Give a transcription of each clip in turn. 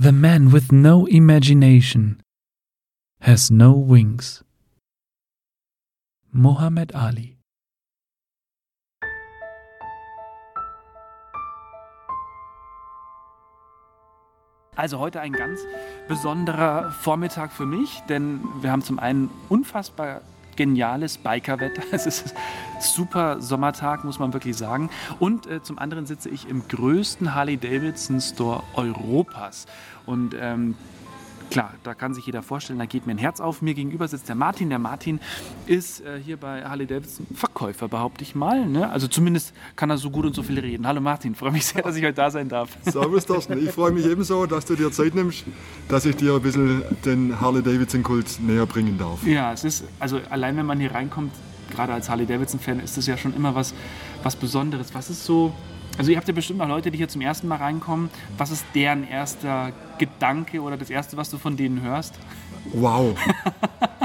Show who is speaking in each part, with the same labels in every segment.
Speaker 1: The man with no imagination has no wings. Muhammad Ali Also heute ein ganz besonderer Vormittag für mich, denn wir haben zum einen unfassbar geniales Bikerwetter. Es ist super Sommertag, muss man wirklich sagen. Und äh, zum anderen sitze ich im größten Harley-Davidson Store Europas. Und ähm, Klar, da kann sich jeder vorstellen, da geht mir ein Herz auf. Mir gegenüber sitzt der Martin. Der Martin ist äh, hier bei Harley Davidson Verkäufer, behaupte ich mal. Ne? Also zumindest kann er so gut und so viel reden. Hallo Martin, freue mich sehr, dass ich heute da sein darf.
Speaker 2: Servus Thorsten, ich freue mich ebenso, dass du dir Zeit nimmst, dass ich dir ein bisschen den Harley Davidson Kult näher bringen darf.
Speaker 1: Ja, es ist, also allein wenn man hier reinkommt, gerade als Harley Davidson Fan, ist das ja schon immer was, was Besonderes. Was ist so also ihr habt ja bestimmt noch Leute, die hier zum ersten Mal reinkommen. Was ist deren erster Gedanke oder das Erste, was du von denen hörst?
Speaker 2: Wow.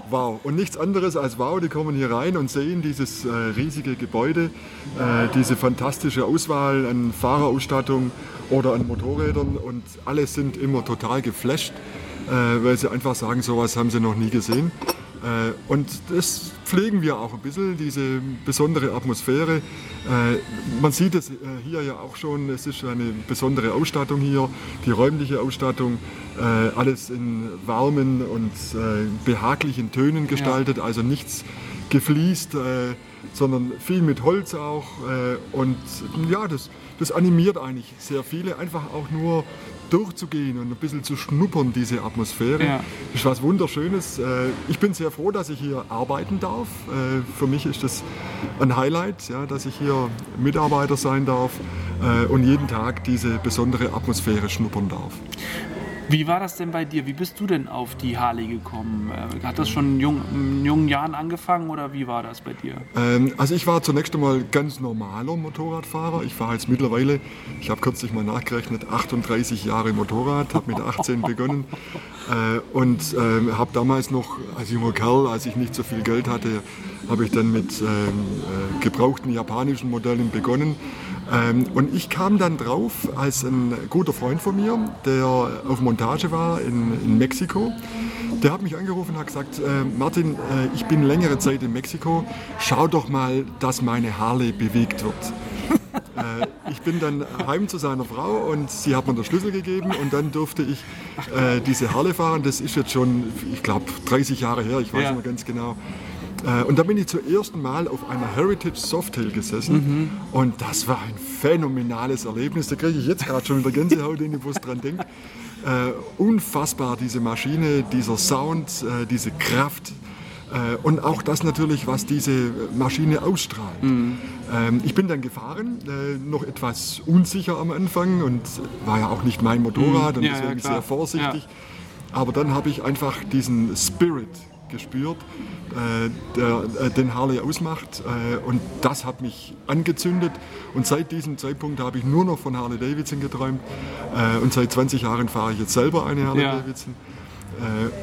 Speaker 2: Wow. Und nichts anderes als wow, die kommen hier rein und sehen dieses äh, riesige Gebäude, äh, diese fantastische Auswahl an Fahrerausstattung oder an Motorrädern und alle sind immer total geflasht, äh, weil sie einfach sagen, sowas haben sie noch nie gesehen. Äh, und das pflegen wir auch ein bisschen, diese besondere Atmosphäre. Äh, man sieht es äh, hier ja auch schon, es ist eine besondere Ausstattung hier, die räumliche Ausstattung, alles in warmen und behaglichen Tönen gestaltet, ja. also nichts gefliest, sondern viel mit Holz auch. Und ja, das, das animiert eigentlich sehr viele, einfach auch nur durchzugehen und ein bisschen zu schnuppern, diese Atmosphäre. Ja. Ist was Wunderschönes. Äh, ich bin sehr froh, dass ich hier arbeiten darf. Äh, für mich ist das ein Highlight, ja, dass ich hier Mitarbeiter sein darf äh, und jeden Tag diese besondere Atmosphäre schnuppern darf.
Speaker 1: Wie war das denn bei dir? Wie bist du denn auf die Harley gekommen? Äh, hat das schon in, jung, in jungen Jahren angefangen oder wie war das bei dir?
Speaker 2: Ähm, also ich war zunächst einmal ganz normaler Motorradfahrer. Ich fahre jetzt mittlerweile, ich habe kürzlich mal nachgerechnet, 38 Jahre Motorrad, habe mit 18 begonnen äh, und äh, habe damals noch als junger Kerl, als ich nicht so viel Geld hatte, habe ich dann mit ähm, äh, gebrauchten japanischen Modellen begonnen ähm, und ich kam dann drauf, als ein guter Freund von mir, der auf Montage war in, in Mexiko, der hat mich angerufen und hat gesagt, äh, Martin, äh, ich bin längere Zeit in Mexiko, schau doch mal, dass meine Harley bewegt wird. äh, ich bin dann heim zu seiner Frau und sie hat mir den Schlüssel gegeben und dann durfte ich äh, diese Harley fahren. Das ist jetzt schon, ich glaube, 30 Jahre her, ich weiß ja. nicht mehr ganz genau. Äh, und da bin ich zum ersten Mal auf einer Heritage Softail gesessen mhm. und das war ein phänomenales Erlebnis. Da kriege ich jetzt gerade schon wieder Gänsehaut, wenn ich bloß dran denke. Äh, unfassbar, diese Maschine, dieser Sound, äh, diese Kraft. Äh, und auch das natürlich, was diese Maschine ausstrahlt. Mhm. Ähm, ich bin dann gefahren, äh, noch etwas unsicher am Anfang und war ja auch nicht mein Motorrad mhm. und ja, deswegen ja, sehr vorsichtig. Ja. Aber dann habe ich einfach diesen Spirit gespürt, äh, der äh, den Harley ausmacht. Äh, und das hat mich angezündet. Und seit diesem Zeitpunkt habe ich nur noch von Harley Davidson geträumt. und seit 20 Jahren fahre ich jetzt selber eine Harley ja. Davidson.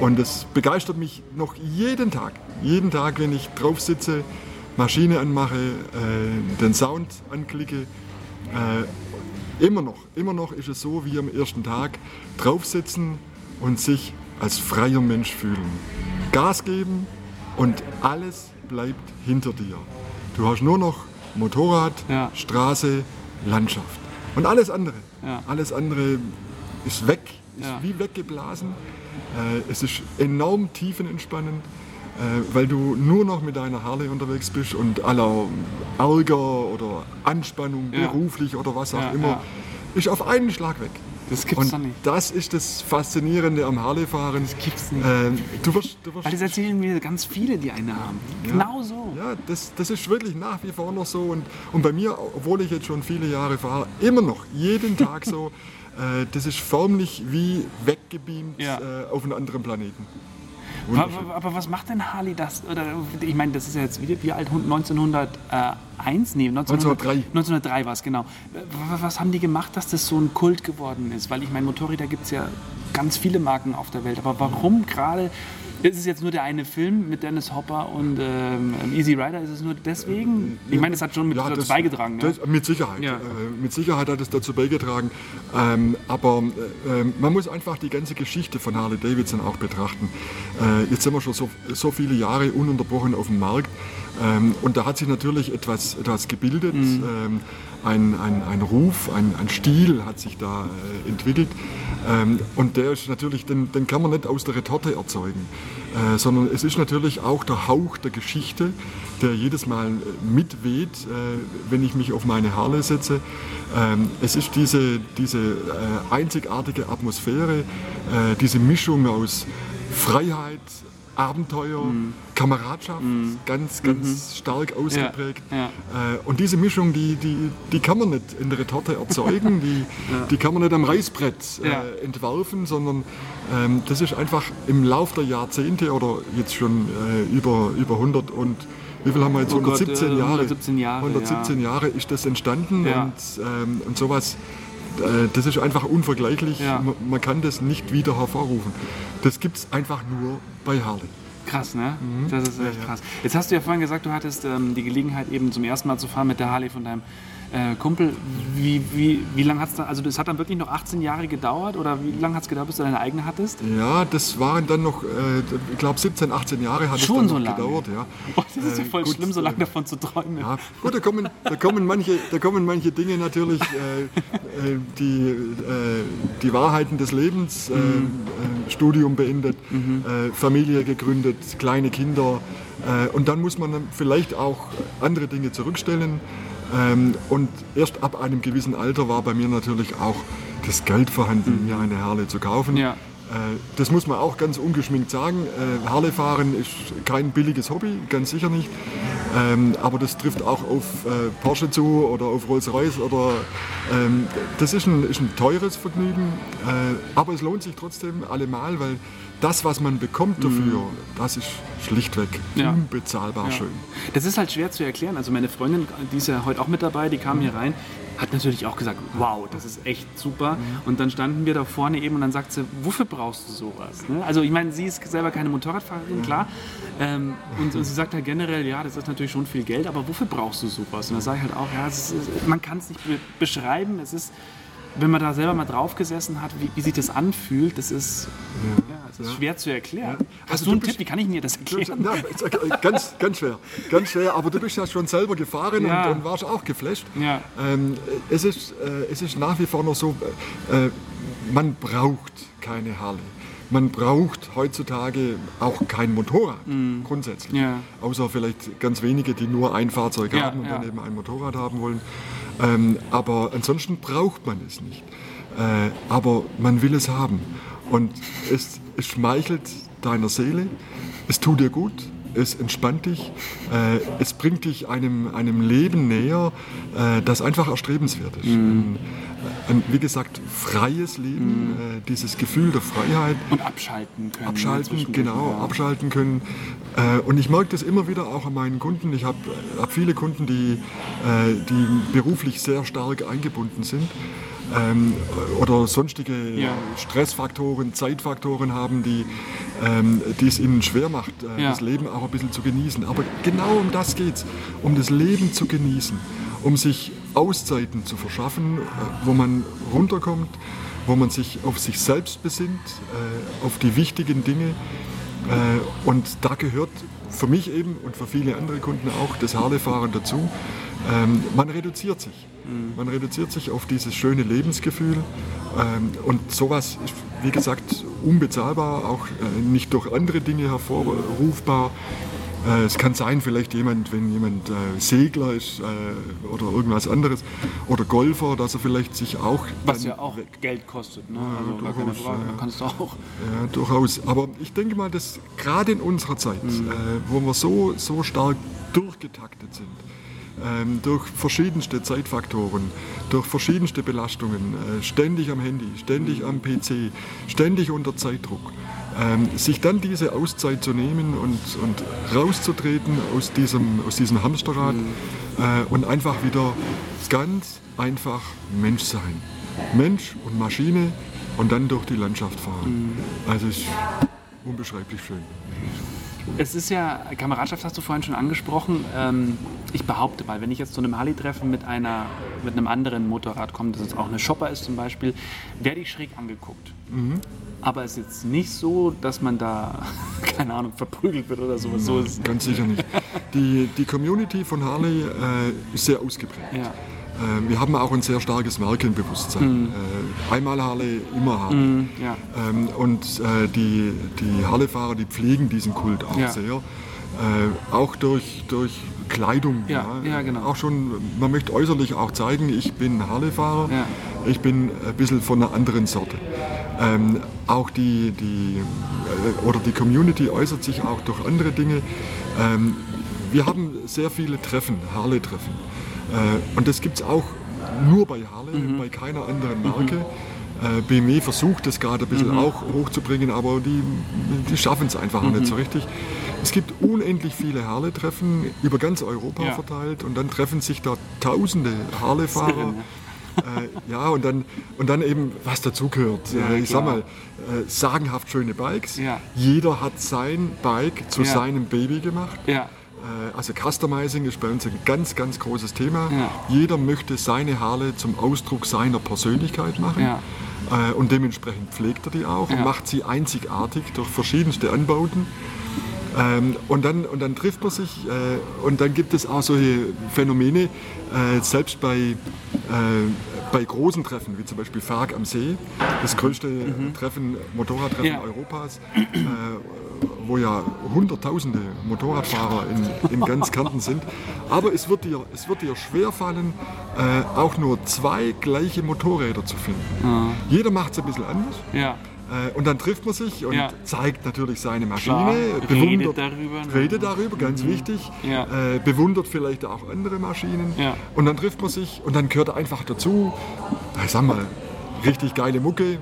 Speaker 2: und es begeistert mich noch jeden Tag. Jeden Tag, wenn ich drauf sitze, Maschine anmache, den Sound anklicke. immer noch, immer noch ist es so wie am ersten Tag. Drauf sitzen und sich als freier Mensch fühlen. Gas geben und alles bleibt hinter dir. Du hast nur noch Motorrad, ja. Straße, Landschaft. Und alles andere. Ja. Alles andere ist weg, ist ja. wie weggeblasen. Äh, es ist enorm tiefenentspannend, äh, weil du nur noch mit deiner Harley unterwegs bist und aller Ärger oder Anspannung, beruflich oder was auch immer, ist auf einen Schlag weg.
Speaker 1: Das gibt's und doch nicht.
Speaker 2: Das ist das Faszinierende am Harley-Fahren.
Speaker 1: Das gibt's nicht. Ähm, du wirst, du wirst Weil das erzählen mir ganz viele, die eine haben. Ja, genau so.
Speaker 2: Ja, das, das ist wirklich nach wie vor noch so. Und, und bei mir, obwohl ich jetzt schon viele Jahre fahre, immer noch, jeden Tag so. Äh, das ist förmlich wie weggebeamt ja. äh, auf einen anderen Planeten.
Speaker 1: Aber, aber, was macht denn Harley das? Oder, ich meine, das ist ja jetzt wie, wie alt? 1901? Nee, 1903. 1903 war es, genau. Was haben die gemacht, dass das so ein Kult geworden ist? Weil ich meine, Motorräder gibt es ja ganz viele Marken auf der Welt. Aber warum gerade Ist es jetzt nur der eine Film mit Dennis Hopper und ähm, Easy Rider? Ist es nur deswegen? Ich meine, es hat schon mit
Speaker 2: Ja,
Speaker 1: dazu beigetragen. ne?
Speaker 2: Mit Sicherheit.
Speaker 1: Ja.
Speaker 2: Äh, mit Sicherheit hat es dazu beigetragen. Ähm, aber äh, äh, man muss einfach die ganze Geschichte von Harley Davidson auch betrachten. Äh, jetzt sind wir schon so, so viele Jahre ununterbrochen auf dem Markt. Ähm, und da hat sich natürlich etwas, etwas gebildet.
Speaker 1: Mhm.
Speaker 2: Ähm, ein, ein, ein Ruf, ein, ein Stil hat sich da äh, entwickelt. Ähm, und der ist natürlich, den, den kann man nicht aus der Retorte erzeugen, äh, sondern es ist natürlich auch der Hauch der Geschichte, der jedes Mal äh, mitweht, äh, wenn ich mich auf meine Harley setze. Ähm, es ist diese, diese äh, einzigartige Atmosphäre, äh, diese Mischung aus Freiheit, Abenteuer, Kameradschaft, ganz, ganz stark ausgeprägt.
Speaker 1: ja.
Speaker 2: Äh, und diese Mischung, die, die, die kann man nicht in der Retorte erzeugen, die, die kann man nicht am Reißbrett äh,
Speaker 1: Ja.
Speaker 2: entwerfen, sondern ähm, das ist einfach im Lauf der Jahrzehnte oder jetzt schon äh, über, über 100 und wie viel haben wir jetzt?
Speaker 1: Oh Gott,
Speaker 2: 117
Speaker 1: äh,
Speaker 2: Jahre.
Speaker 1: 117 Jahre,
Speaker 2: 117 Jahre ist das entstanden
Speaker 1: Ja.
Speaker 2: und, ähm, und sowas. Äh, Das ist einfach unvergleichlich.
Speaker 1: Ja.
Speaker 2: Man, man kann das nicht wieder hervorrufen. Das gibt es einfach nur bei Harley.
Speaker 1: Krass, ne? Das ist echt
Speaker 2: ja.
Speaker 1: krass. Jetzt hast du ja vorhin gesagt, du hattest ähm, die Gelegenheit eben zum ersten Mal zu fahren mit der Harley von deinem äh, Kumpel. Wie, wie, wie lange hat es dann, also das hat dann wirklich noch 18 Jahre gedauert oder wie lange hat es gedauert, bis du deine eigene hattest?
Speaker 2: Ja, das waren dann noch, äh, ich glaube 17, 18 Jahre hat
Speaker 1: Schon
Speaker 2: es
Speaker 1: so
Speaker 2: dann noch
Speaker 1: lange?
Speaker 2: gedauert. Ja.
Speaker 1: Boah, das ist ja
Speaker 2: Äh,
Speaker 1: voll
Speaker 2: gut,
Speaker 1: schlimm, so lange
Speaker 2: äh,
Speaker 1: davon zu träumen.
Speaker 2: Ja, gut, da kommen, da kommen, manche, da kommen manche Dinge natürlich, äh, äh, die, äh, die Wahrheiten des Lebens, äh, äh, Studium beendet, äh, Familie gegründet, kleine Kinder. Äh, und dann muss man vielleicht auch andere Dinge zurückstellen. Ähm, und erst ab einem gewissen Alter war bei mir natürlich auch das Geld vorhanden, mir eine Harley zu kaufen.
Speaker 1: Ja.
Speaker 2: Äh, Das muss man auch ganz ungeschminkt sagen. Äh, Harley fahren ist kein billiges Hobby, ganz sicher nicht. Ähm, aber das trifft auch auf äh, Porsche zu oder auf Rolls-Royce. Oder, ähm, das ist ein, ist ein teures Vergnügen, äh, aber es lohnt sich trotzdem allemal, weil das, was man bekommt dafür, das ist schlichtweg
Speaker 1: Mhm. Ja.
Speaker 2: unbezahlbar
Speaker 1: Ja.
Speaker 2: schön.
Speaker 1: Das ist halt schwer zu erklären. Also meine Freundin, die ist ja heute auch mit dabei, die kam hier rein, hat natürlich auch gesagt, wow, das ist echt super. Und dann standen wir da vorne eben und dann sagt sie, wofür brauchst du sowas? Ne? Also ich meine, sie ist selber keine Motorradfahrerin, klar. Ähm, und, und sie sagt halt generell, ja, das ist natürlich schon viel Geld, aber wofür brauchst du sowas? Und da sage ich halt auch, ja, ist, man kann es nicht be beschreiben. Es ist, wenn man da selber mal drauf gesessen hat, wie, wie sich das anfühlt, das ist, ja, es ist schwer zu erklären. Hast
Speaker 2: Also
Speaker 1: du einen Tipp, wie kann ich mir das erklären?
Speaker 2: Ja, äh, ganz, ganz schwer. Ganz schwer, aber du bist ja schon selber gefahren
Speaker 1: Ja.
Speaker 2: und, und warst auch geflasht.
Speaker 1: Ja.
Speaker 2: Ähm, es, ist, äh, es ist nach wie vor noch so, äh, man braucht keine Harley. Man braucht heutzutage auch kein Motorrad, grundsätzlich.
Speaker 1: Mhm. Ja.
Speaker 2: Außer vielleicht ganz wenige, die nur ein Fahrzeug
Speaker 1: Ja,
Speaker 2: haben und
Speaker 1: ja.
Speaker 2: dann eben ein Motorrad haben wollen. Ähm, aber ansonsten braucht man es nicht. Äh, aber man will es haben. Und es, es schmeichelt deiner Seele, es tut dir gut, es entspannt dich, äh, es bringt dich einem, einem Leben näher, äh, das einfach erstrebenswert ist. Ein, ein, wie gesagt, freies Leben, äh, dieses Gefühl der Freiheit,
Speaker 1: Und abschalten können.
Speaker 2: abschalten, genau,
Speaker 1: ja.
Speaker 2: abschalten können. Äh, und ich merke das immer wieder auch an meinen Kunden. Ich habe hab viele Kunden, die, äh, die beruflich sehr stark eingebunden sind. Ähm, oder sonstige
Speaker 1: Ja.
Speaker 2: Stressfaktoren, Zeitfaktoren haben, die, ähm, es ihnen schwer macht, äh,
Speaker 1: Ja.
Speaker 2: das Leben auch ein bisschen zu genießen. Aber genau um das geht es, um das Leben zu genießen, um sich Auszeiten zu verschaffen, äh, wo man runterkommt, wo man sich auf sich selbst besinnt, äh, auf die wichtigen Dinge. Äh, und da gehört für mich eben und für viele andere Kunden auch das Harley-Fahren dazu. Ähm, man reduziert sich. Man reduziert sich auf dieses schöne Lebensgefühl. Ähm, und sowas ist, wie gesagt, unbezahlbar, auch äh, nicht durch andere Dinge hervorrufbar. Äh, es kann sein, vielleicht jemand, wenn jemand äh, Segler ist äh, oder irgendwas anderes oder Golfer, dass er vielleicht sich auch.
Speaker 1: Was ja auch Geld kostet. Ne? also gar keine
Speaker 2: durchaus,
Speaker 1: Frage.
Speaker 2: ja.
Speaker 1: Kannst du auch.
Speaker 2: ja, durchaus. Aber ich denke mal, dass gerade in unserer Zeit,
Speaker 1: Mhm.
Speaker 2: äh, wo wir so, so stark durchgetaktet sind, durch verschiedenste Zeitfaktoren, durch verschiedenste Belastungen, äh, ständig am Handy, ständig am PC, ständig unter Zeitdruck, ähm, sich dann diese Auszeit zu nehmen und, und rauszutreten aus diesem, aus diesem Hamsterrad äh, und einfach wieder ganz einfach Mensch sein. Mensch und Maschine und dann durch die Landschaft fahren. Also ich, unbeschreiblich schön.
Speaker 1: Es ist ja, Kameradschaft hast du vorhin schon angesprochen. Ähm, ich behaupte mal, wenn ich jetzt zu einem Harley-Treffen mit, einer, mit einem anderen Motorrad komme, das jetzt auch eine Shopper ist zum Beispiel, werde ich schräg angeguckt.
Speaker 2: Mhm.
Speaker 1: Aber es ist jetzt nicht so, dass man da, keine Ahnung, verprügelt wird oder sowas. So ist
Speaker 2: Ganz sicher nicht. Die, die Community von Harley äh, ist sehr ausgeprägt.
Speaker 1: Ja.
Speaker 2: Äh, wir haben auch ein sehr starkes Markenbewusstsein. Äh, einmal Harley, immer Harley.
Speaker 1: Mhm, ja.
Speaker 2: Ähm, und äh, die, die Harley-Fahrer, die pflegen diesen Kult auch
Speaker 1: Ja.
Speaker 2: sehr. Auch durch, durch Kleidung.
Speaker 1: Ja, ja, genau.
Speaker 2: Auch schon, man möchte äußerlich auch zeigen, ich bin Harley-Fahrer,
Speaker 1: Ja.
Speaker 2: ich bin ein bisschen von einer anderen Sorte. Ähm, auch die, die, oder die Community äußert sich auch durch andere Dinge. Ähm, wir haben sehr viele Treffen, Harley-Treffen. Äh, und das gibt es auch nur bei Harley,
Speaker 1: Mhm.
Speaker 2: bei keiner anderen Marke. Äh, BMW versucht das gerade ein
Speaker 1: Mhm.
Speaker 2: bisschen auch hochzubringen, aber die, die schaffen es einfach
Speaker 1: Mhm.
Speaker 2: nicht so richtig. Es gibt unendlich viele Harley-Treffen über ganz Europa
Speaker 1: Ja.
Speaker 2: verteilt und dann treffen sich da tausende Harley-Fahrer. äh, ja, und dann, und dann eben, was dazugehört.
Speaker 1: Ja,
Speaker 2: äh, ich sag
Speaker 1: klar.
Speaker 2: mal, äh, sagenhaft schöne Bikes.
Speaker 1: Ja.
Speaker 2: Jeder hat sein Bike zu seinem Baby gemacht. Äh, Also Customizing ist bei uns ein ganz, ganz großes Thema.
Speaker 1: Ja.
Speaker 2: Jeder möchte seine Harley zum Ausdruck seiner Persönlichkeit machen.
Speaker 1: Ja.
Speaker 2: Äh, Und dementsprechend pflegt er die auch
Speaker 1: Ja.
Speaker 2: und macht sie einzigartig durch verschiedenste Anbauten. Ähm, und, dann, und dann trifft man sich äh, und dann gibt es auch solche Phänomene, äh, selbst bei, äh, bei großen Treffen, wie zum Beispiel Farg am See, das größte Treffen, Motorradtreffen
Speaker 1: Ja.
Speaker 2: Europas, äh, wo ja Hunderttausende Motorradfahrer in, in ganz Kärnten sind. Aber es wird dir, es wird dir schwerfallen, äh, auch nur zwei gleiche Motorräder zu finden. Jeder macht es ein bisschen anders.
Speaker 1: ja.
Speaker 2: Äh, Und dann trifft man sich und
Speaker 1: Ja.
Speaker 2: zeigt natürlich seine Maschine,
Speaker 1: Klar,
Speaker 2: bewundert,
Speaker 1: redet darüber, ne?
Speaker 2: redet darüber, ganz wichtig,
Speaker 1: Ja.
Speaker 2: äh, bewundert vielleicht auch andere Maschinen
Speaker 1: Ja.
Speaker 2: und dann trifft man sich und dann gehört einfach dazu, ich sag mal, richtig geile Mucke,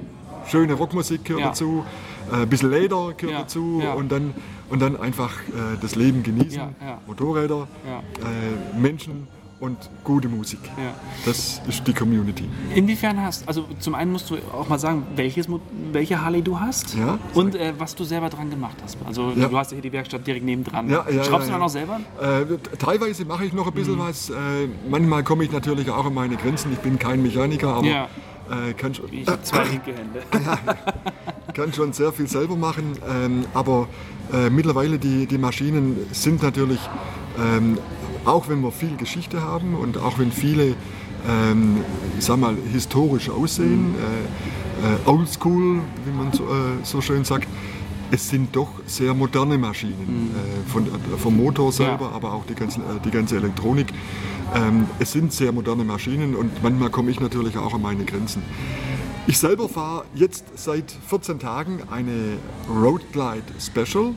Speaker 2: schöne Rockmusik gehört dazu, äh, ein bisschen Leder gehört dazu und dann, und dann einfach äh, das Leben genießen. Motorräder, äh, Menschen und gute Musik.
Speaker 1: Ja.
Speaker 2: Das ist die Community.
Speaker 1: Inwiefern hast, also zum einen musst du auch mal sagen, welches, welche Harley du hast
Speaker 2: Ja.
Speaker 1: und äh, was du selber dran gemacht hast. Also
Speaker 2: Ja.
Speaker 1: du hast ja hier die Werkstatt direkt nebendran.
Speaker 2: Ja, ja,
Speaker 1: Schraubst du dann auch selber?
Speaker 2: Äh, teilweise mache ich noch ein
Speaker 1: Mhm.
Speaker 2: bisschen was. Äh, manchmal komme ich natürlich auch an meine Grenzen. Ich bin kein Mechaniker, aber äh, kann, schon,
Speaker 1: Ich habe zwei linke Hände.
Speaker 2: kann schon sehr viel selber machen. Ähm, aber äh, mittlerweile die, die Maschinen sind natürlich, ähm, auch wenn wir viel Geschichte haben und auch wenn viele, ähm, ich sag mal, historisch aussehen, äh, äh, oldschool, wie man so, äh, so schön sagt, es sind doch sehr moderne Maschinen, äh, von, äh, vom Motor selber,
Speaker 1: Ja.
Speaker 2: aber auch die, ganzen, äh, die ganze Elektronik. Ähm, es sind sehr moderne Maschinen und manchmal komme ich natürlich auch an meine Grenzen. Ich selber fahre jetzt seit 14 Tagen eine Road Glide Special,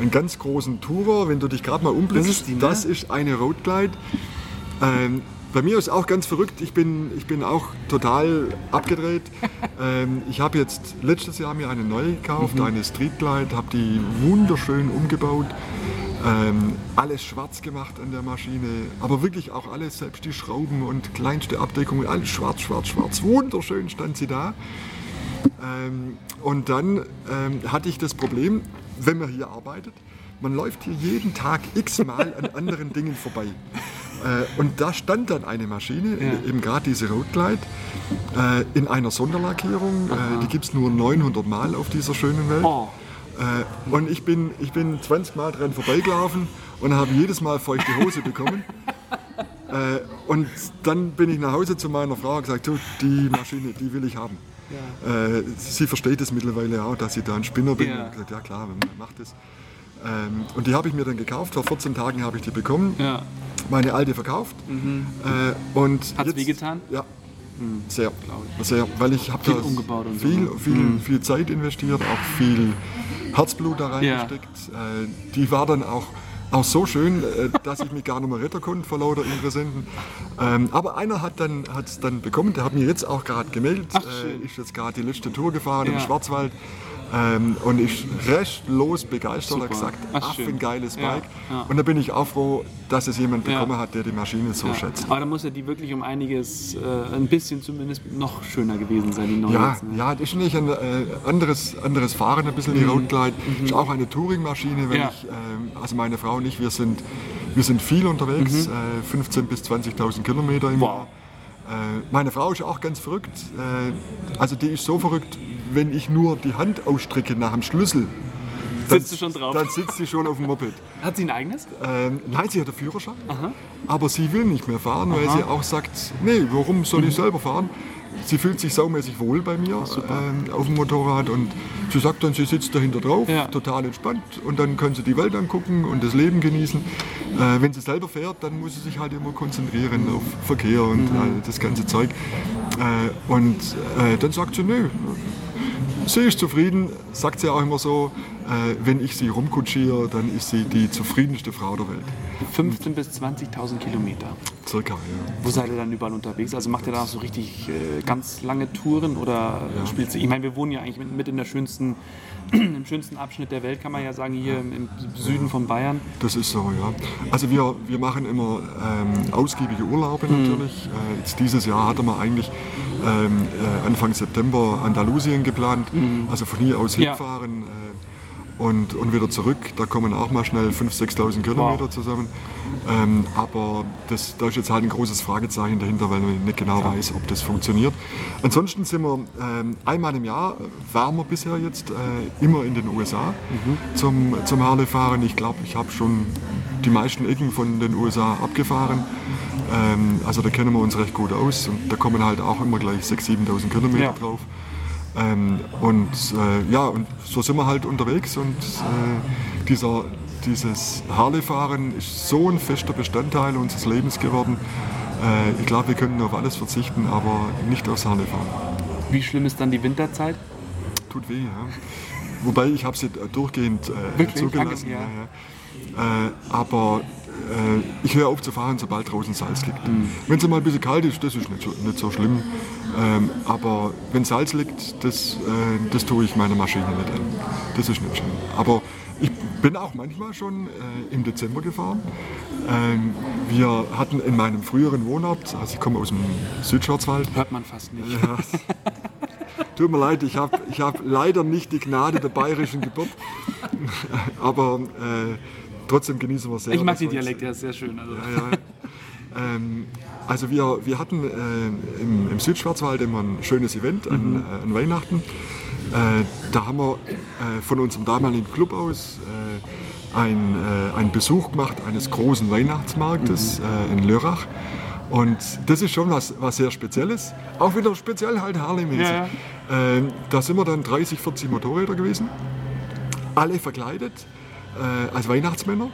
Speaker 2: einen ganz großen Tourer. Wenn du dich gerade mal umblickst,
Speaker 1: Das ist die, ne?
Speaker 2: das ist eine Road Glide. Ähm, bei mir ist auch ganz verrückt, ich bin, ich bin auch total abgedreht. ähm, ich habe jetzt letztes Jahr mir eine neue gekauft,
Speaker 1: Mhm.
Speaker 2: eine Street Glide, habe die wunderschön umgebaut. Ähm, alles schwarz gemacht an der Maschine, aber wirklich auch alles, selbst die Schrauben und kleinste Abdeckungen, alles schwarz, schwarz, schwarz. Wunderschön stand sie da. Ähm, und dann ähm, hatte ich das Problem, wenn man hier arbeitet, man läuft hier jeden Tag x-mal an anderen Dingen vorbei. Äh, und da stand dann eine Maschine,
Speaker 1: Ja.
Speaker 2: eben gerade diese Road Glide, äh, in einer Sonderlackierung. Äh, die gibt es nur 900 Mal auf dieser schönen Welt.
Speaker 1: Oh.
Speaker 2: Äh, und ich bin, ich bin 20 Mal dran vorbeigelaufen und habe jedes Mal feuchte Hose bekommen. äh, und dann bin ich nach Hause zu meiner Frau und gesagt, du, die Maschine, die will ich haben. Äh, sie versteht es mittlerweile auch, dass ich da ein Spinner bin.
Speaker 1: Ja.
Speaker 2: Gesagt, ja klar, man macht es. Ähm, und die habe ich mir dann gekauft. Vor 14 Tagen habe ich die bekommen.
Speaker 1: Ja.
Speaker 2: Meine alte verkauft. Äh, und
Speaker 1: Hat's
Speaker 2: jetzt-
Speaker 1: wehgetan?
Speaker 2: Ja, sehr. sehr. Weil ich habe
Speaker 1: Viel
Speaker 2: da
Speaker 1: umgebaut und so,
Speaker 2: viel,
Speaker 1: ne?
Speaker 2: viel, viel Zeit investiert, auch viel Herzblut da reingesteckt. Äh, die war dann auch, auch so schön, äh, dass ich mich gar nicht mehr retten konnte vor lauter Interessenten. Ähm, aber einer hat dann hat's dann bekommen, der hat mir jetzt auch gerade gemeldet,
Speaker 1: Ach,
Speaker 2: äh, ist jetzt gerade die letzte Tour gefahren
Speaker 1: Ja.
Speaker 2: im Schwarzwald. Ähm, und ich restlos begeistert habe gesagt,
Speaker 1: Ach,
Speaker 2: ach,
Speaker 1: schön.
Speaker 2: ein geiles
Speaker 1: Ja,
Speaker 2: Bike.
Speaker 1: ja.
Speaker 2: Und da bin ich auch froh, dass es jemand
Speaker 1: Ja.
Speaker 2: bekommen hat, der die Maschine so
Speaker 1: Ja.
Speaker 2: schätzt.
Speaker 1: Aber da muss ja die wirklich um einiges, äh, ein bisschen zumindest noch schöner gewesen sein, die neue.
Speaker 2: Ja,
Speaker 1: jetzt, ne?
Speaker 2: ja, das ist nicht ein äh, anderes, anderes Fahren, ein bisschen die Road Glide. Ist auch eine Touringmaschine, wenn
Speaker 1: Mhm. Ja.
Speaker 2: ich, ähm, also meine Frau und ich, wir sind, wir sind viel unterwegs, äh, 15.000 bis 20.000 Kilometer im
Speaker 1: Mhm. Wow.
Speaker 2: Jahr. Äh, meine Frau ist auch ganz verrückt. Äh, also die ist so verrückt, wenn ich nur die Hand ausstrecke nach dem Schlüssel. Dann,
Speaker 1: Sitzt du schon drauf?
Speaker 2: Dann sitzt sie schon auf dem Moped.
Speaker 1: Hat sie ein eigenes?
Speaker 2: Ähm, nein, sie hat einen Führerschein, aber sie will nicht mehr fahren, weil sie auch sagt, nee, warum soll
Speaker 1: Mhm.
Speaker 2: ich selber fahren? Sie fühlt sich saumäßig wohl bei mir ähm, auf dem Motorrad und sie sagt dann, sie sitzt dahinter drauf,
Speaker 1: Ja.
Speaker 2: total entspannt und dann kann sie die Welt angucken und das Leben genießen. Äh, wenn sie selber fährt, dann muss sie sich halt immer konzentrieren auf Verkehr und
Speaker 1: Mhm.
Speaker 2: äh, das ganze Zeug. Äh, und äh, dann sagt sie, nö, Sie ist zufrieden, sagt sie auch immer so, äh, wenn ich sie rumkutschiere, dann ist sie die zufriedenste Frau der Welt.
Speaker 1: 15.000 bis 20.000 Kilometer.
Speaker 2: Circa, ja.
Speaker 1: Wo seid ihr dann überall unterwegs? Also macht ihr da so richtig äh, ganz lange Touren oder spielt ihr? Ich meine, wir wohnen ja eigentlich mit, in der schönsten, im schönsten Abschnitt der Welt, kann man ja sagen, hier im, Süden von Bayern.
Speaker 2: Das ist so, ja. Also wir, wir machen immer ähm, ausgiebige Urlaube natürlich. Äh, jetzt dieses Jahr hatte man eigentlich ähm, äh, Anfang September Andalusien geplant. Also von hier aus
Speaker 1: Ja.
Speaker 2: hinfahren äh, und, und wieder zurück. Da kommen auch mal schnell 5.000, 6.000 Kilometer
Speaker 1: Wow.
Speaker 2: zusammen. Ähm, aber das, da ist jetzt halt ein großes Fragezeichen dahinter, weil man nicht genau weiß, ob das funktioniert. Ansonsten sind wir ähm, einmal im Jahr, waren wir bisher jetzt äh, immer in den USA zum, zum Harley-Fahren. Ich glaube, ich habe schon die meisten Ecken von den USA abgefahren. Ähm, also da kennen wir uns recht gut aus und da kommen halt auch immer gleich 6.000, 7.000 Kilometer
Speaker 1: Ja.
Speaker 2: drauf. Ähm, und äh, ja, und so sind wir halt unterwegs und äh, dieser, dieses Harley-Fahren ist so ein fester Bestandteil unseres Lebens geworden. Äh, ich glaube, wir können auf alles verzichten, aber nicht aufs Harley-Fahren.
Speaker 1: Wie schlimm ist dann die Winterzeit?
Speaker 2: Tut weh, ja. Wobei ich habe sie durchgehend äh,
Speaker 1: Wirklich?
Speaker 2: zugelassen.
Speaker 1: Danke, ja.
Speaker 2: ja, ja. Äh, aber ich höre auf zu fahren, sobald draußen Salz liegt.
Speaker 1: Mhm.
Speaker 2: Wenn es mal ein bisschen kalt ist, das ist nicht so, nicht so schlimm. Ähm, aber wenn Salz liegt, das, äh, das tue ich meiner Maschine nicht an. Das ist nicht schlimm. Aber ich bin auch manchmal schon äh, im Dezember gefahren. Ähm, wir hatten in meinem früheren Wohnort, also ich komme aus dem Südschwarzwald,
Speaker 1: Hört man fast nicht.
Speaker 2: ja. Tut mir leid, ich habe ich hab leider nicht die Gnade der bayerischen Geburt. Aber äh, trotzdem genießen wir sehr.
Speaker 1: Ich mag den Dialekt, der ist sehr schön. Also.
Speaker 2: Ja, ja. Ähm, also wir, wir hatten äh, im, im Südschwarzwald immer ein schönes Event an,
Speaker 1: Mhm.
Speaker 2: äh, an Weihnachten. Äh, da haben wir äh, von unserem damaligen Club aus äh, ein, äh, einen Besuch gemacht eines großen Weihnachtsmarktes äh, in Lörrach. Und das ist schon was, was sehr Spezielles. Auch wieder speziell halt Harley-mäßig.
Speaker 1: Ja,
Speaker 2: Äh, da sind wir dann 30, 40 Motorräder gewesen. Alle verkleidet äh, als Weihnachtsmänner.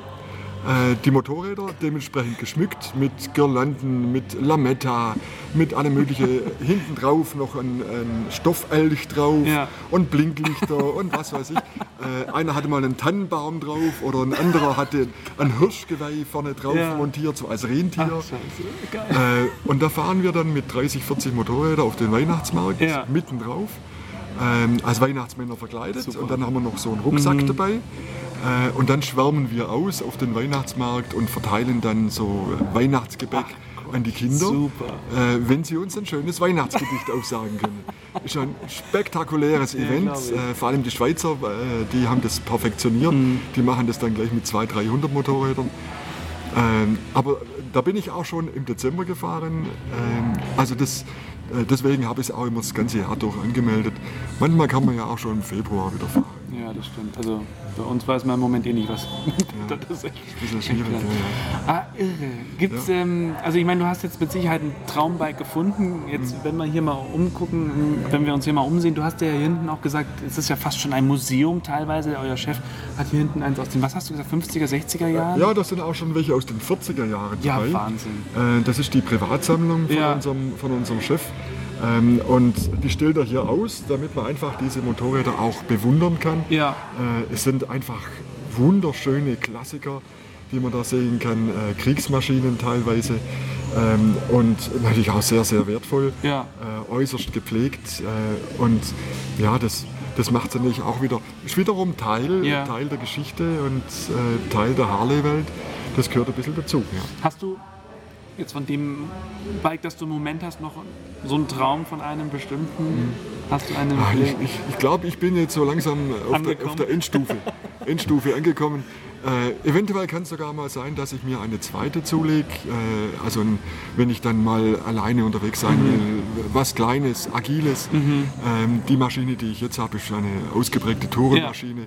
Speaker 2: Äh, die Motorräder dementsprechend geschmückt mit Girlanden, mit Lametta, mit allem mögliche. Hinten drauf noch ein, ein Stoffelch drauf
Speaker 1: Ja.
Speaker 2: und Blinklichter und was weiß ich. Äh, einer hatte mal einen Tannenbaum drauf oder ein anderer hatte ein Hirschgeweih vorne drauf
Speaker 1: Ja.
Speaker 2: montiert, so als Rentier.
Speaker 1: Ach.
Speaker 2: Äh, und da fahren wir dann mit 30, 40 Motorrädern auf den Weihnachtsmarkt
Speaker 1: Ja.
Speaker 2: mitten drauf. Ähm, als Weihnachtsmänner verkleidet.
Speaker 1: Super.
Speaker 2: Und dann haben wir noch so einen Rucksack dabei. Äh, und dann schwärmen wir aus auf den Weihnachtsmarkt und verteilen dann so Weihnachtsgebäck an die Kinder. Äh, wenn sie uns ein schönes Weihnachtsgedicht aufsagen können. Ist ein spektakuläres Event. Äh, vor allem die Schweizer, äh, die haben das perfektioniert.
Speaker 1: Mhm.
Speaker 2: Die machen das dann gleich mit 200, 300 Motorrädern. Ähm, aber da bin ich auch schon im Dezember gefahren. Ähm, also das, äh, deswegen habe ich es auch immer das ganze Jahr durch angemeldet. Manchmal kann man ja auch schon im Februar wieder fahren.
Speaker 1: Ja, das stimmt. Also bei uns weiß man im Moment eh nicht, was. das ist
Speaker 2: Das ist schwierig. Ja, ja.
Speaker 1: Ah, irre. Gibt's, ähm, also ich meine, du hast jetzt mit Sicherheit ein Traumbike gefunden. Jetzt, wenn wir hier mal umgucken, wenn wir uns hier mal umsehen, du hast ja hier hinten auch gesagt, es ist ja fast schon ein Museum teilweise. Euer Chef hat hier hinten eins aus den, was hast du gesagt, 50er, 60er Jahren?
Speaker 2: Ja, das sind auch schon welche aus den 40er Jahren
Speaker 1: Ja,
Speaker 2: dabei.
Speaker 1: Wahnsinn.
Speaker 2: Äh, Das ist die Privatsammlung von,
Speaker 1: Ja.
Speaker 2: unserem, von unserem Chef. Ähm, Und die stellt er hier aus, damit man einfach diese Motorräder auch bewundern kann.
Speaker 1: Ja.
Speaker 2: Äh, Es sind einfach wunderschöne Klassiker, die man da sehen kann. Äh, Kriegsmaschinen teilweise. Ähm, Und natürlich auch sehr, sehr wertvoll.
Speaker 1: Ja.
Speaker 2: Äh, Äußerst gepflegt. Äh, Und ja, das, das macht es natürlich auch wieder, ist wiederum Teil,
Speaker 1: Ja.
Speaker 2: Teil der Geschichte und äh, Teil der Harley-Welt. Das gehört ein bisschen dazu. Ja.
Speaker 1: Hast du jetzt von dem Bike, das du im Moment hast, noch so einen Traum von einem bestimmten? Hast du einen
Speaker 2: Ah, Ich, ich, ich glaube, ich bin jetzt so langsam auf der, auf der Endstufe, Endstufe angekommen. Äh, eventuell kann es sogar mal sein, dass ich mir eine zweite zulege. Äh, also wenn ich dann mal alleine unterwegs sein
Speaker 1: Mhm.
Speaker 2: will, was Kleines, Agiles. Ähm, die Maschine, die ich jetzt habe, ist eine ausgeprägte Tourenmaschine.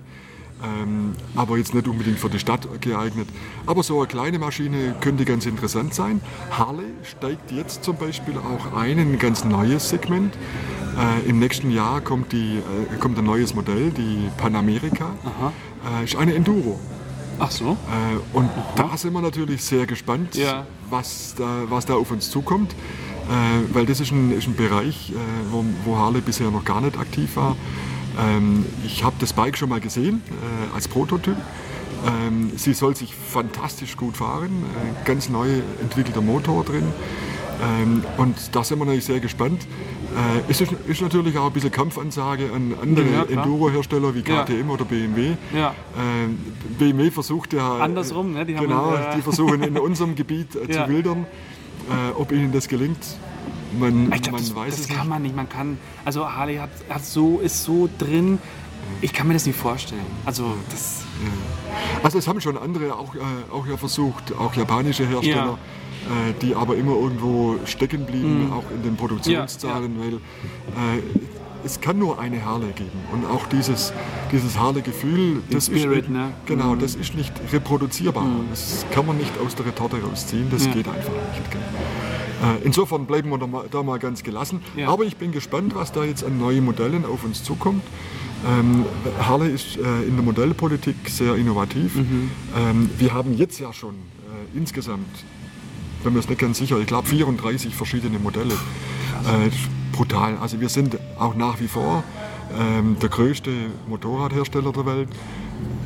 Speaker 2: Ähm, aber jetzt nicht unbedingt für die Stadt geeignet. Aber so eine kleine Maschine könnte ganz interessant sein. Harley steigt jetzt zum Beispiel auch ein in ein ganz neues Segment. Äh, Im nächsten Jahr kommt, die, äh, kommt ein neues Modell, die Panamerika. Äh, ist eine Enduro.
Speaker 1: Ach so.
Speaker 2: Äh, und da sind wir natürlich sehr gespannt,
Speaker 1: Ja.
Speaker 2: was, da, was da auf uns zukommt. Äh, weil das ist ein, ist ein Bereich, äh, wo, wo Harley bisher noch gar nicht aktiv war. Ähm, ich habe das Bike schon mal gesehen äh, als Prototyp. Ähm, sie soll sich fantastisch gut fahren. Äh, ganz neu entwickelter Motor drin. Ähm, und da sind wir natürlich sehr gespannt. Äh, es ist, ist natürlich auch ein bisschen Kampfansage an andere
Speaker 1: Ja.
Speaker 2: Enduro-Hersteller wie
Speaker 1: Ja.
Speaker 2: KTM oder BMW.
Speaker 1: Ja.
Speaker 2: Ähm, BMW versucht ja.
Speaker 1: Andersrum, ne? Die haben
Speaker 2: genau,
Speaker 1: äh,
Speaker 2: die versuchen in unserem Gebiet äh,
Speaker 1: Ja.
Speaker 2: zu wildern. Äh, ob ihnen das gelingt, man,
Speaker 1: Ich glaube,
Speaker 2: man
Speaker 1: das,
Speaker 2: weiß
Speaker 1: das
Speaker 2: es
Speaker 1: kann
Speaker 2: nicht.
Speaker 1: man nicht. Man kann, also Harley hat, hat so, ist so drin. Ich kann mir das nicht vorstellen. Also das,
Speaker 2: Also es haben schon andere auch, äh, auch ja versucht, auch japanische Hersteller, äh, die aber immer irgendwo stecken blieben, auch in den Produktionszahlen, weil äh, es kann nur eine Harley geben. Und auch dieses, dieses Harley-Gefühl, das,
Speaker 1: Spirit,
Speaker 2: ist,
Speaker 1: ne?
Speaker 2: genau, das ist nicht reproduzierbar. Das kann man nicht aus der Retorte rausziehen, das
Speaker 1: Ja.
Speaker 2: geht einfach nicht. Gell? Äh, Insofern bleiben wir da mal, ganz gelassen.
Speaker 1: Ja.
Speaker 2: Aber ich bin gespannt, was da jetzt an neuen Modellen auf uns zukommt. Ähm, Harley ist äh, in der Modellpolitik sehr innovativ.
Speaker 1: Mhm.
Speaker 2: Ähm, wir haben jetzt ja schon äh, insgesamt, bin mir jetzt nicht ganz sicher, ich glaube 34 verschiedene Modelle. Äh, brutal. Also wir sind auch nach wie vor ähm, der größte Motorradhersteller der Welt.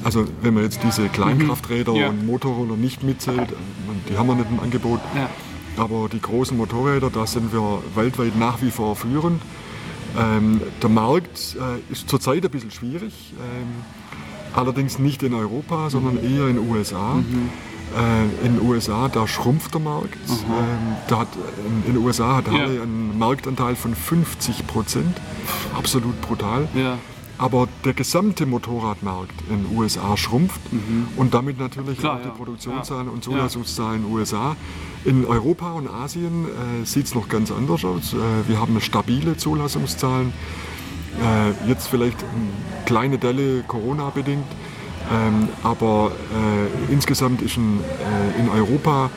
Speaker 2: Also wenn man jetzt diese Kleinkrafträder
Speaker 1: Mhm. Ja.
Speaker 2: und Motorroller nicht mitzählt, äh, die haben wir nicht im Angebot.
Speaker 1: ja.
Speaker 2: Aber die großen Motorräder, da sind wir weltweit nach wie vor führend. Ähm, der Markt äh, ist zurzeit ein bisschen schwierig, ähm, allerdings nicht in Europa, sondern eher in den USA. Äh, in den USA, da schrumpft der Markt. Ähm, da hat, in, in den USA hat Harley
Speaker 1: Ja.
Speaker 2: einen Marktanteil von 50 Prozent. Absolut brutal.
Speaker 1: Ja.
Speaker 2: Aber der gesamte Motorradmarkt in den USA schrumpft und damit natürlich
Speaker 1: Klar,
Speaker 2: auch die
Speaker 1: ja.
Speaker 2: Produktionszahlen
Speaker 1: Ja.
Speaker 2: und Zulassungszahlen in den USA. In Europa und Asien äh, sieht es noch ganz anders aus. Äh, wir haben stabile Zulassungszahlen. Äh, jetzt vielleicht ähm, kleine Delle Corona-bedingt. Ähm, aber äh, insgesamt ist ein, äh, in Europa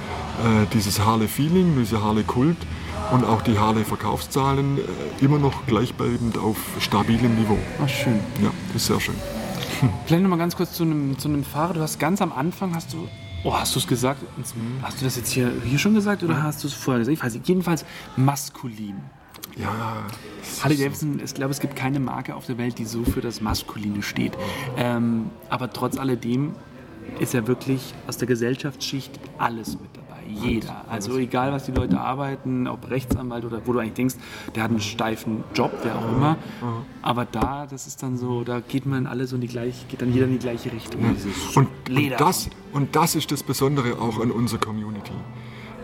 Speaker 2: äh, dieses Harley-Feeling, diese Harley-Kult und auch die Harley-Verkaufszahlen äh, immer noch gleichbleibend auf stabilem Niveau.
Speaker 1: Ach, schön.
Speaker 2: Ja, ist sehr schön.
Speaker 1: Vielleicht noch mal ganz kurz zu einem, zu einem Fahrer. Du hast ganz am Anfang, hast du, oh, hast du es gesagt? Hast du das jetzt hier, hier schon gesagt oder hast du es vorher gesagt? Ich weiß nicht. Jedenfalls maskulin.
Speaker 2: Ja,
Speaker 1: Harley Davidson, ich glaube, es gibt keine Marke auf der Welt, die so für das Maskuline steht. Ähm, aber trotz alledem ist ja wirklich aus der Gesellschaftsschicht alles mit dabei. Jeder. Also egal, was die Leute arbeiten, ob Rechtsanwalt oder wo du eigentlich denkst, der hat einen steifen Job, wer auch immer. Aber da, das ist dann so, da geht man alle so in die gleiche, geht dann jeder in die gleiche Richtung.
Speaker 2: Und, und, das, und das ist das Besondere auch an unserer Community.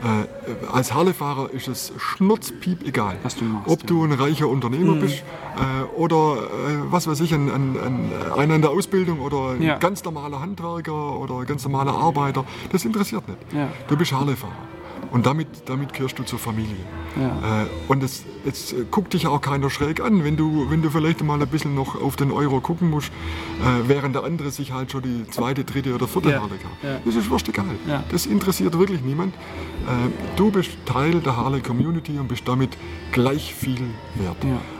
Speaker 2: Äh, als Harley-Fahrer ist es schnurzpiep egal,
Speaker 1: du machst,
Speaker 2: ob du ein reicher Unternehmer bist äh, oder äh, was weiß ich, ein, ein, ein, einer in der Ausbildung oder ein
Speaker 1: Ja.
Speaker 2: ganz normaler Handwerker oder ein ganz normaler Arbeiter. Das interessiert nicht.
Speaker 1: Ja.
Speaker 2: Du bist Harley-Fahrer und damit, damit gehörst du zur Familie.
Speaker 1: Ja.
Speaker 2: Äh, und es, äh, guckt dich auch keiner schräg an, wenn du, wenn du vielleicht mal ein bisschen noch auf den Euro gucken musst, äh, während der andere sich halt schon die zweite, dritte oder vierte
Speaker 1: Ja.
Speaker 2: Harley kauft.
Speaker 1: Ja.
Speaker 2: Das ist wurscht egal.
Speaker 1: Ja.
Speaker 2: Das interessiert wirklich niemand. Äh, du bist Teil der Harley Community und bist damit gleich viel wert.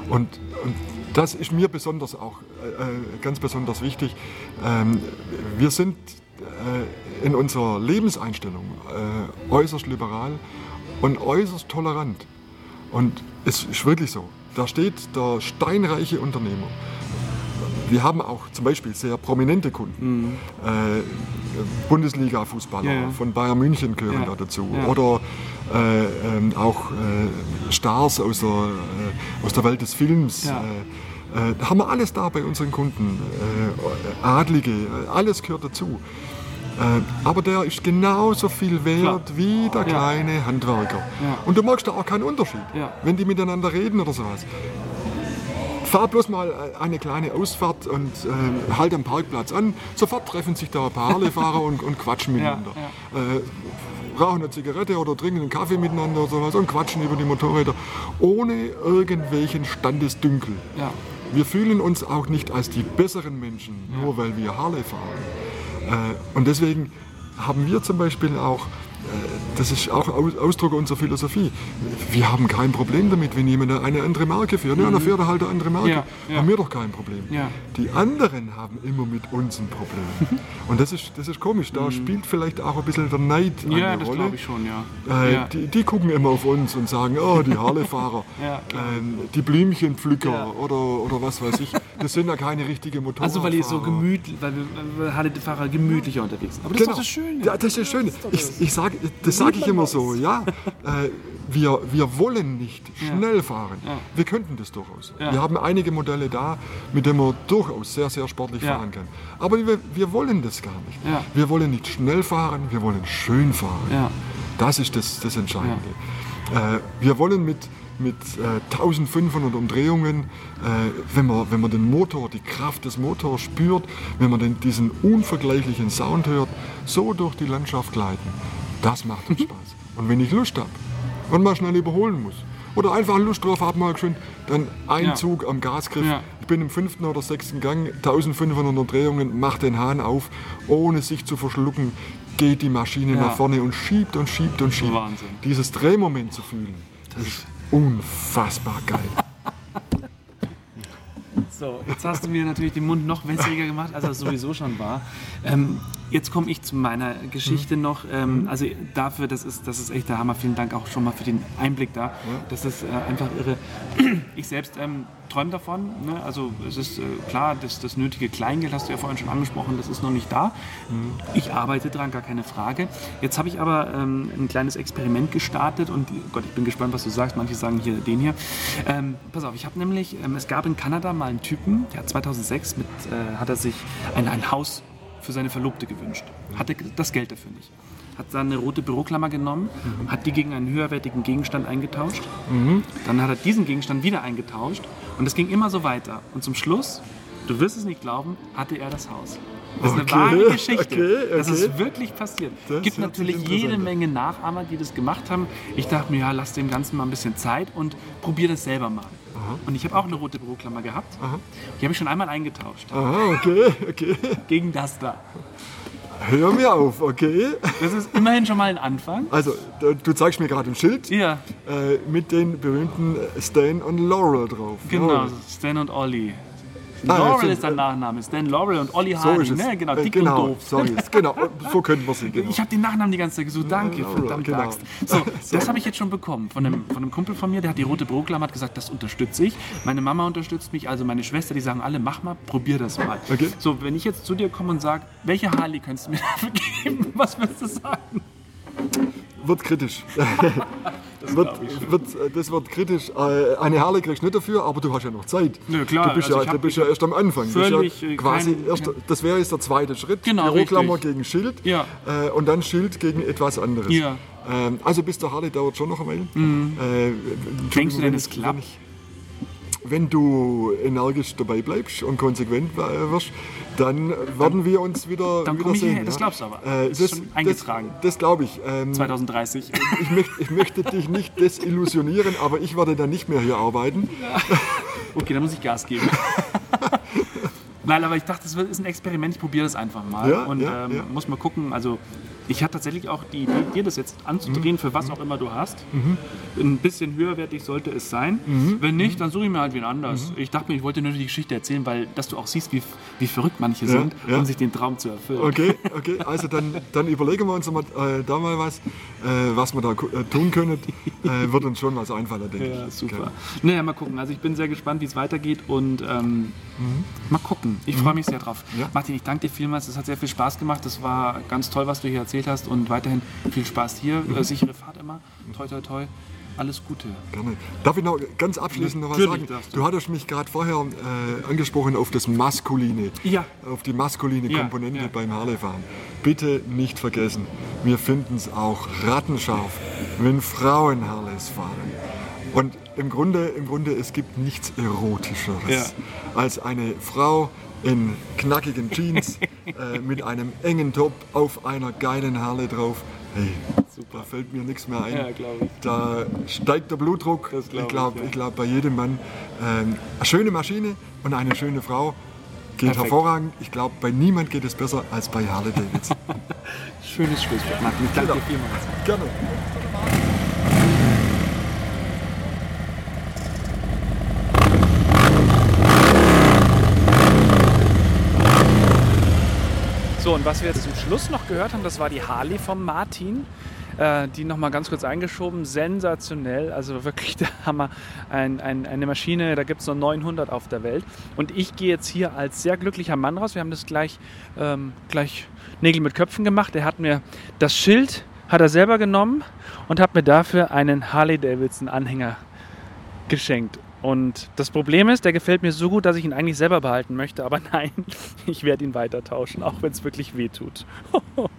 Speaker 2: Und, und das ist mir besonders auch äh, äh, ganz besonders wichtig. Ähm, wir sind in unserer Lebenseinstellung äh, äußerst liberal und äußerst tolerant. Und es ist wirklich so. Da steht der steinreiche Unternehmer. Wir haben auch zum Beispiel sehr prominente Kunden. Äh, Bundesliga-Fußballer
Speaker 1: Ja, ja.
Speaker 2: von Bayern München gehören
Speaker 1: Ja.
Speaker 2: da dazu. Oder äh, ähm, auch äh, Stars aus der, äh, aus der Welt des Films. Äh, Äh, haben wir alles da bei unseren Kunden. Äh, Adlige, äh, alles gehört dazu. Äh, aber der ist genauso viel wert
Speaker 1: Klar.
Speaker 2: wie der kleine Handwerker.
Speaker 1: Ja.
Speaker 2: Und du merkst da auch keinen Unterschied,
Speaker 1: Ja.
Speaker 2: wenn die miteinander reden oder sowas. Fahr bloß mal äh, eine kleine Ausfahrt und äh, halt am Parkplatz an. Sofort treffen sich da ein paar Harley-Fahrer und, und quatschen miteinander. Äh, rauchen eine Zigarette oder trinken einen Kaffee miteinander oder sowas und quatschen über die Motorräder, ohne irgendwelchen Standesdünkel.
Speaker 1: Ja.
Speaker 2: Wir fühlen uns auch nicht als die besseren Menschen, nur weil wir Harley fahren. Äh, und deswegen haben wir zum Beispiel auch, äh, das ist auch Aus- Ausdruck unserer Philosophie, wir haben kein Problem damit, wenn jemand eine andere Marke fährt. Ja, dann fährt er halt eine andere Marke.
Speaker 1: Ja, ja.
Speaker 2: Haben wir doch kein Problem.
Speaker 1: Ja.
Speaker 2: Die anderen haben immer mit uns ein Problem. und das ist, das ist komisch. Da spielt vielleicht auch ein bisschen der Neid
Speaker 1: Mhm. Ja,
Speaker 2: eine
Speaker 1: das
Speaker 2: Rolle.
Speaker 1: glaube ich schon, ja.
Speaker 2: Äh,
Speaker 1: ja.
Speaker 2: die, die gucken immer auf uns und sagen, oh, die Harley-Fahrer,
Speaker 1: Ja,
Speaker 2: ähm, die Blümchenpflücker
Speaker 1: Ja.
Speaker 2: oder, oder was weiß ich. Das sind ja keine richtige Motorradfahrer.
Speaker 1: Also weil ihr so gemütlich, weil wir, weil wir Harley-Fahrer gemütlicher unterwegs sind. Aber das
Speaker 2: Genau.
Speaker 1: ist doch das Schöne.
Speaker 2: Ja, das ist schön. Ich, ich sag, das sage ich immer so, ja. Äh, wir, wir wollen nicht schnell fahren. Wir könnten das durchaus. Wir haben einige Modelle da, mit denen man durchaus sehr, sehr sportlich fahren kann. Aber wir, wir wollen das gar nicht. Wir wollen nicht schnell fahren, wir wollen schön fahren. Das ist das, das Entscheidende. Äh, wir wollen mit, mit äh, 1500 Umdrehungen, äh, wenn, man, wenn man den Motor, die Kraft des Motors spürt, wenn man den, diesen unvergleichlichen Sound hört, so durch die Landschaft gleiten. Das macht uns Spaß. Und wenn ich Lust habe und mal schnell überholen muss oder einfach Lust drauf habe, mal schön, dann ein
Speaker 1: Ja.
Speaker 2: Zug am Gasgriff.
Speaker 1: Ja.
Speaker 2: Ich bin im fünften oder sechsten Gang, 1500 Umdrehungen, macht den Hahn auf, ohne sich zu verschlucken, geht die Maschine
Speaker 1: Ja.
Speaker 2: nach vorne und schiebt und schiebt und schiebt.
Speaker 1: Wahnsinn.
Speaker 2: Dieses Drehmoment zu fühlen, das ist unfassbar geil.
Speaker 1: So, jetzt hast du mir natürlich den Mund noch wässriger gemacht, als er sowieso schon war. Ähm, jetzt komme ich zu meiner Geschichte noch. Ähm, also dafür, das ist, das ist echt der Hammer. Vielen Dank auch schon mal für den Einblick da. Das ist äh, einfach irre. Ich selbst ähm, träume davon. Ne? Also es ist äh, klar, das, das nötige Kleingeld hast du ja vorhin schon angesprochen, das ist noch nicht da. Ich arbeite dran, gar keine Frage. Jetzt habe ich aber ähm, ein kleines Experiment gestartet und Gott, ich bin gespannt, was du sagst. Manche sagen hier den hier. Ähm, pass auf, ich habe nämlich, ähm, es gab in Kanada mal einen Typen, der hat 2006 mit, äh, hat er sich ein, ein Haus für seine Verlobte gewünscht. Hatte das Geld dafür nicht. Hat dann eine rote Büroklammer genommen, hat die gegen einen höherwertigen Gegenstand eingetauscht. Dann hat er diesen Gegenstand wieder eingetauscht und es ging immer so weiter. Und zum Schluss, du wirst es nicht glauben, hatte er das Haus. Das ist
Speaker 2: Okay,
Speaker 1: eine wahre Geschichte.
Speaker 2: okay,
Speaker 1: Das
Speaker 2: okay.
Speaker 1: ist wirklich passiert.
Speaker 2: Das
Speaker 1: Es gibt natürlich jede. Menge Nachahmer, die das gemacht haben. Ich dachte mir, ja, lass dem Ganzen mal ein bisschen Zeit und probier das selber mal. Und ich habe auch eine rote Büroklammer gehabt. Die habe ich schon einmal eingetauscht.
Speaker 2: Aha, okay, okay.
Speaker 1: Gegen das da.
Speaker 2: Hör mir auf, okay?
Speaker 1: Das ist immerhin schon mal ein Anfang.
Speaker 2: Also, du zeigst mir gerade ein Schild
Speaker 1: Ja,
Speaker 2: äh, mit den berühmten Stan und Laurel drauf.
Speaker 1: genau.
Speaker 2: Ja,
Speaker 1: Stan und Olli.
Speaker 2: Ah, ja,
Speaker 1: Laurel
Speaker 2: stimmt.
Speaker 1: ist der Nachname. Stan Laurel und Olli
Speaker 2: so es.
Speaker 1: Ne? Genau,
Speaker 2: Äh,
Speaker 1: dick
Speaker 2: genau,
Speaker 1: und doof.
Speaker 2: so ist es. Genau, so können wir sie. Genau.
Speaker 1: Ich habe den Nachnamen die ganze Zeit gesucht. Danke,
Speaker 2: Laurel,
Speaker 1: verdammt
Speaker 2: genau.
Speaker 1: Axt. So, das habe ich jetzt schon bekommen von einem, von einem Kumpel von mir, der hat die rote Büroklammer, hat gesagt, das unterstütze ich. Meine Mama unterstützt mich, also meine Schwester, die sagen alle, mach mal, probier das mal.
Speaker 2: Okay.
Speaker 1: So, wenn ich jetzt zu dir komme und sage, welche Harley könntest du mir dafür geben, was würdest du sagen?
Speaker 2: Wird kritisch. Das wird, wird, das wird kritisch. Äh, Eine Harley kriegst du nicht dafür, aber du hast ja noch Zeit.
Speaker 1: Nö, klar,
Speaker 2: Du bist,
Speaker 1: also
Speaker 2: ja, du bist ja erst am Anfang.
Speaker 1: Völlig,
Speaker 2: ja
Speaker 1: äh,
Speaker 2: quasi
Speaker 1: kein-
Speaker 2: erst, das wäre jetzt der zweite Schritt.
Speaker 1: Genau,
Speaker 2: Büroklammer
Speaker 1: richtig.
Speaker 2: gegen Schild
Speaker 1: Ja.
Speaker 2: äh, und dann Schild gegen etwas anderes.
Speaker 1: Ja.
Speaker 2: Ähm, also bis der Harley dauert schon noch eine Weile. Äh,
Speaker 1: Denkst du denn, es klappt?
Speaker 2: Wenn, du energisch dabei bleibst und konsequent wirst, dann werden wir uns wieder,
Speaker 1: dann
Speaker 2: wieder
Speaker 1: komm ich
Speaker 2: sehen.
Speaker 1: hierher, das glaubst du aber.
Speaker 2: Äh,
Speaker 1: Das ist schon eingetragen.
Speaker 2: Das, das glaube ich. Ähm,
Speaker 1: 2030.
Speaker 2: ich, möcht, ich möchte dich nicht desillusionieren, aber ich werde dann nicht mehr hier arbeiten.
Speaker 1: Okay, dann muss ich Gas geben. Nein, aber ich dachte, das ist ein Experiment, ich probiere das einfach mal.
Speaker 2: Ja,
Speaker 1: und
Speaker 2: ja,
Speaker 1: ähm,
Speaker 2: ja.
Speaker 1: muss mal gucken. Also, ich hatte tatsächlich auch die Idee, dir das jetzt anzudrehen, für was auch immer du hast. Ein bisschen höherwertig sollte es sein. Wenn nicht, dann suche ich mir halt wen anders. Ich dachte mir, ich wollte nur die Geschichte erzählen, weil dass du auch siehst, wie, wie verrückt manche sind,
Speaker 2: ja.
Speaker 1: um sich den Traum zu erfüllen.
Speaker 2: Okay, okay. Also dann, dann überlegen wir uns mal, äh, da mal was, äh, was wir da äh, tun können. Äh, wird uns schon was einfallen, denke
Speaker 1: Ja,
Speaker 2: ich.
Speaker 1: super. Naja, mal gucken. Also ich bin sehr gespannt, wie es weitergeht und ähm, mal gucken. Ich freue mich sehr drauf.
Speaker 2: Ja.
Speaker 1: Martin, ich danke dir vielmals. Es hat sehr viel Spaß gemacht. Das war ganz toll, was du hier erzählt hast und weiterhin viel Spaß hier. Äh, sichere Fahrt immer. Toi, toi, toi. Alles Gute.
Speaker 2: Gerne. Darf ich noch ganz abschließend noch was sagen?
Speaker 1: du.
Speaker 2: Du hattest mich gerade vorher äh, angesprochen auf das Maskuline,
Speaker 1: Ja.
Speaker 2: auf die maskuline
Speaker 1: Ja,
Speaker 2: Komponente
Speaker 1: ja.
Speaker 2: beim Harleyfahren. Bitte nicht vergessen, wir finden es auch rattenscharf, wenn Frauen Harleys fahren. Und im Grunde, im Grunde, es gibt nichts Erotischeres
Speaker 1: Ja.
Speaker 2: als eine Frau in knackigen Jeans äh, mit einem engen Top auf einer geilen Harley drauf. Hey, da fällt mir nichts mehr ein.
Speaker 1: Ja, ich.
Speaker 2: Da steigt der Blutdruck.
Speaker 1: Glaub
Speaker 2: ich glaube,
Speaker 1: ich, ja.
Speaker 2: ich glaub, bei jedem Mann ähm, eine schöne Maschine und eine schöne Frau geht
Speaker 1: Perfekt.
Speaker 2: hervorragend. Ich glaube, bei niemand geht es besser als bei Harley Davidson.
Speaker 1: Schönes Schlusswort, Martin. Ich danke
Speaker 2: Genau.
Speaker 1: dir vielmals.
Speaker 2: Gerne.
Speaker 1: Und was wir jetzt zum Schluss noch gehört haben, das war die Harley von Martin. Äh, die nochmal ganz kurz eingeschoben. Sensationell, also wirklich der Hammer. Ein, ein, eine Maschine, da gibt es nur 900 auf der Welt. Und ich gehe jetzt hier als sehr glücklicher Mann raus. Wir haben das gleich, ähm, gleich Nägel mit Köpfen gemacht. Er hat mir das Schild, hat er selber genommen und hat mir dafür einen Harley Davidson Anhänger geschenkt. Und das Problem ist, der gefällt mir so gut, dass ich ihn eigentlich selber behalten möchte. Aber nein, ich werde ihn weitertauschen, auch wenn es wirklich weh tut.